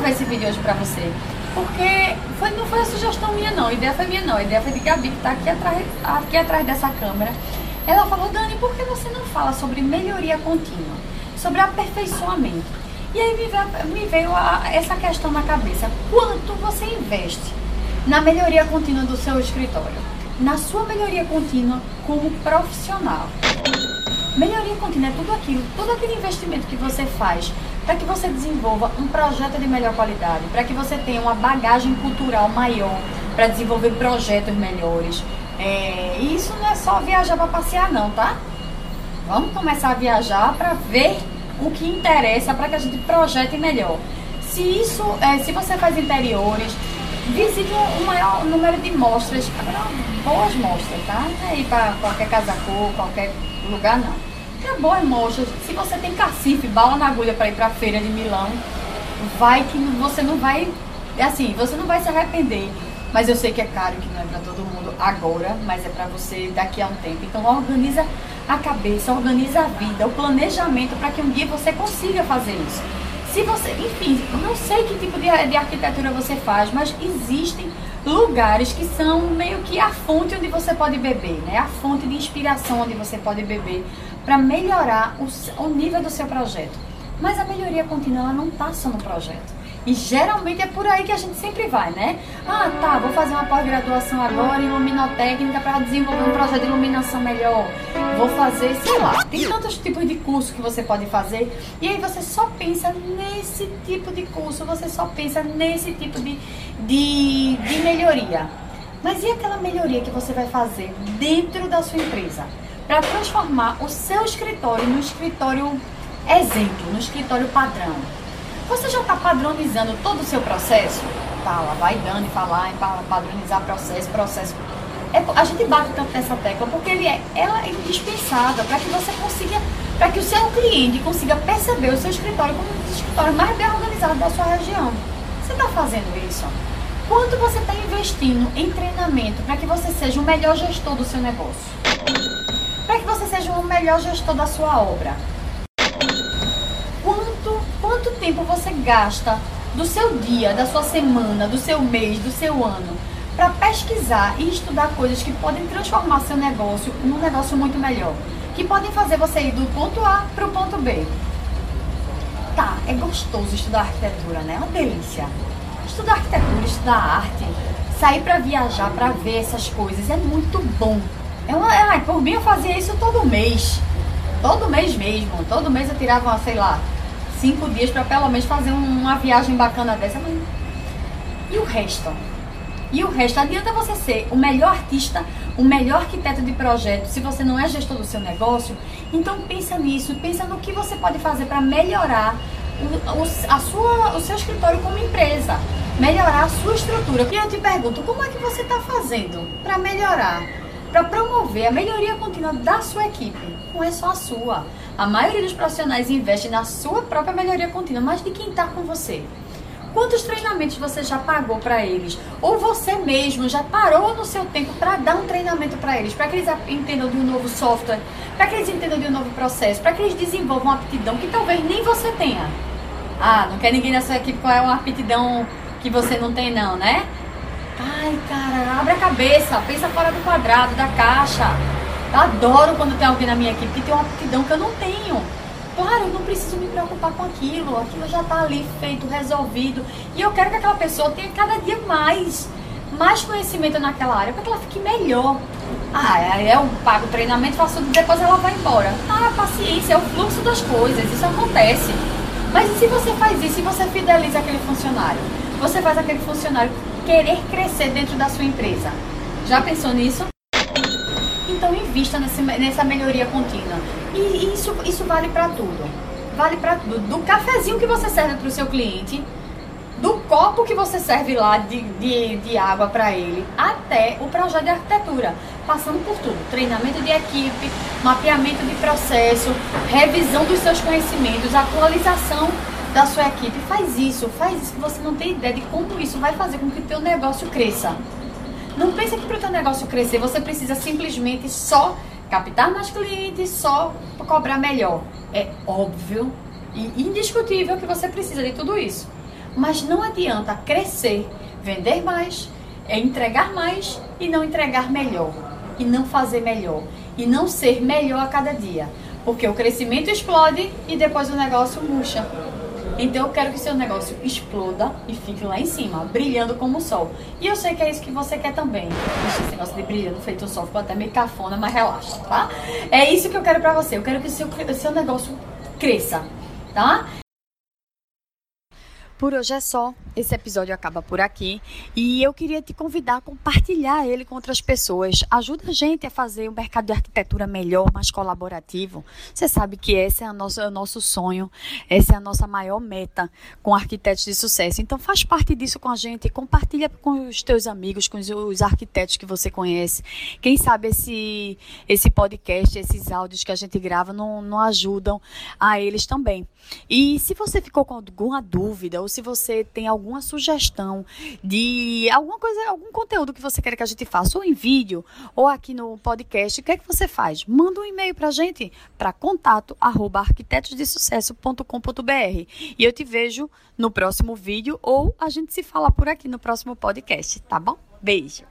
gravar esse vídeo hoje pra você. Porque foi, não foi a sugestão minha não, a ideia foi minha não, a ideia foi de Gabi que tá aqui atrás, aqui atrás dessa câmera. Ela falou, Dani, por que você não fala sobre melhoria contínua? Sobre aperfeiçoamento? E aí me veio, me veio a, essa questão na cabeça. Quanto você investe na melhoria contínua do seu escritório? Na sua melhoria contínua como profissional? Melhoria contínua é tudo aquilo, todo aquele investimento que você faz para que você desenvolva um projeto de melhor qualidade, para que você tenha uma bagagem cultural maior, para desenvolver projetos melhores. É, e isso não é só viajar para passear não, tá? Vamos começar a viajar para ver o que interessa para que a gente projete melhor. Se isso, é, se você faz interiores, visite um maior número de mostras, boas mostras, tá? Não é para qualquer casa cor, qualquer lugar não. É boas mostras. Se você tem cacife, bala na agulha para ir para a feira de Milão, vai que você não vai, é assim, você não vai se arrepender. Mas eu sei que é caro, que não é para todo mundo agora, mas é para você daqui a um tempo. Então organiza a cabeça, organiza a vida, o planejamento para que um dia você consiga fazer isso. Se você, enfim, não sei que tipo de, de arquitetura você faz, mas existem lugares que são meio que a fonte onde você pode beber, né? A fonte de inspiração onde você pode beber para melhorar o, o nível do seu projeto. Mas a melhoria contínua não só no projeto. E geralmente é por aí que a gente sempre vai, né? Ah, tá, vou fazer uma pós-graduação agora em luminotécnica para desenvolver um projeto de iluminação melhor. Vou fazer, sei lá, tem tantos tipos de curso que você pode fazer. E aí você só pensa nesse tipo de curso, você só pensa nesse tipo de, de, de melhoria. Mas e aquela melhoria que você vai fazer dentro da sua empresa? Para transformar o seu escritório no escritório exemplo, no escritório padrão. Você já está padronizando todo o seu processo? Tá, lá vai dando e falar em padronizar processo, processo. É, a gente bate tanto nessa tecla porque ele é, ela é indispensável para que você consiga, para que o seu cliente consiga perceber o seu escritório como um dos escritórios mais bem organizados da sua região. Você está fazendo isso? Quanto você está investindo em treinamento para que você seja o melhor gestor do seu negócio? Para que você seja o melhor gestor da sua obra? quanto tempo você gasta do seu dia, da sua semana, do seu mês, do seu ano, para pesquisar e estudar coisas que podem transformar seu negócio num negócio muito melhor, que podem fazer você ir do ponto A para o ponto B. Tá, é gostoso estudar arquitetura, né? É uma delícia. Estudar arquitetura, estudar arte, sair para viajar, para ver essas coisas é muito bom. É uma, é, por mim eu fazia isso todo mês. Todo mês mesmo. Todo mês eu tirava, sei lá, cinco dias para pelo menos fazer uma viagem bacana dessa. Mas... E o resto? E o resto? Adianta você ser o melhor artista, o melhor arquiteto de projeto, se você não é gestor do seu negócio? Então pensa nisso, pensa no que você pode fazer para melhorar o, a sua, o seu escritório como empresa, melhorar a sua estrutura. E eu te pergunto, como é que você está fazendo para melhorar, para promover a melhoria contínua da sua equipe? Não é só a sua. A maioria dos profissionais investe na sua própria melhoria contínua, mas de quem está com você? Quantos treinamentos você já pagou para eles? Ou você mesmo já parou no seu tempo para dar um treinamento para eles, para que eles entendam de um novo software, para que eles entendam de um novo processo, para que eles desenvolvam uma aptidão que talvez nem você tenha. Ah, não quer ninguém na sua equipe qual é uma aptidão que você não tem não, né? Ai, cara, abre a cabeça, pensa fora do quadrado, da caixa. Eu adoro quando tem alguém na minha equipe que tem uma aptidão que eu não tenho. Claro, eu não preciso me preocupar com aquilo, aquilo já está ali feito, resolvido. E eu quero que aquela pessoa tenha cada dia mais, mais conhecimento naquela área, para que ela fique melhor. Ah, eu pago treinamento, faço depois ela vai embora. Ah, paciência, é o fluxo das coisas, isso acontece. Mas se você faz isso, se você fideliza aquele funcionário? Você faz aquele funcionário querer crescer dentro da sua empresa. Já pensou nisso? Então invista nesse, nessa melhoria contínua. E isso, isso vale para tudo. Vale para tudo. Do cafezinho que você serve para o seu cliente, do copo que você serve lá de, de, de água para ele, até o projeto de arquitetura, passando por tudo: treinamento de equipe, mapeamento de processo, revisão dos seus conhecimentos, atualização da sua equipe. Faz isso, faz isso que você não tem ideia de como isso vai fazer com que o teu negócio cresça. Não pense que para o teu negócio crescer você precisa simplesmente só captar mais clientes, só cobrar melhor. É óbvio e indiscutível que você precisa de tudo isso. Mas não adianta crescer, vender mais, é entregar mais e não entregar melhor, e não fazer melhor, e não ser melhor a cada dia. Porque o crescimento explode e depois o negócio murcha. Então eu quero que seu negócio exploda e fique lá em cima, brilhando como o sol. E eu sei que é isso que você quer também. Esse negócio de brilhando feito o sol ficou até meio cafona, mas relaxa, tá? É isso que eu quero pra você. Eu quero que o seu, seu negócio cresça, tá? Por hoje é só. Esse episódio acaba por aqui e eu queria te convidar a compartilhar ele com outras pessoas. Ajuda a gente a fazer um mercado de arquitetura melhor, mais colaborativo. Você sabe que esse é o nosso, o nosso sonho, essa é a nossa maior meta com arquitetos de sucesso. Então faz parte disso com a gente, compartilha com os teus amigos, com os, os arquitetos que você conhece. Quem sabe esse, esse podcast, esses áudios que a gente grava não, não ajudam a eles também. E se você ficou com alguma dúvida ou se você tem alguma sugestão de alguma coisa, algum conteúdo que você quer que a gente faça, ou em vídeo, ou aqui no podcast, o que é que você faz? Manda um e-mail para a gente para contato arroba arquitetosdesucesso.com.br e eu te vejo no próximo vídeo ou a gente se fala por aqui no próximo podcast, tá bom? Beijo!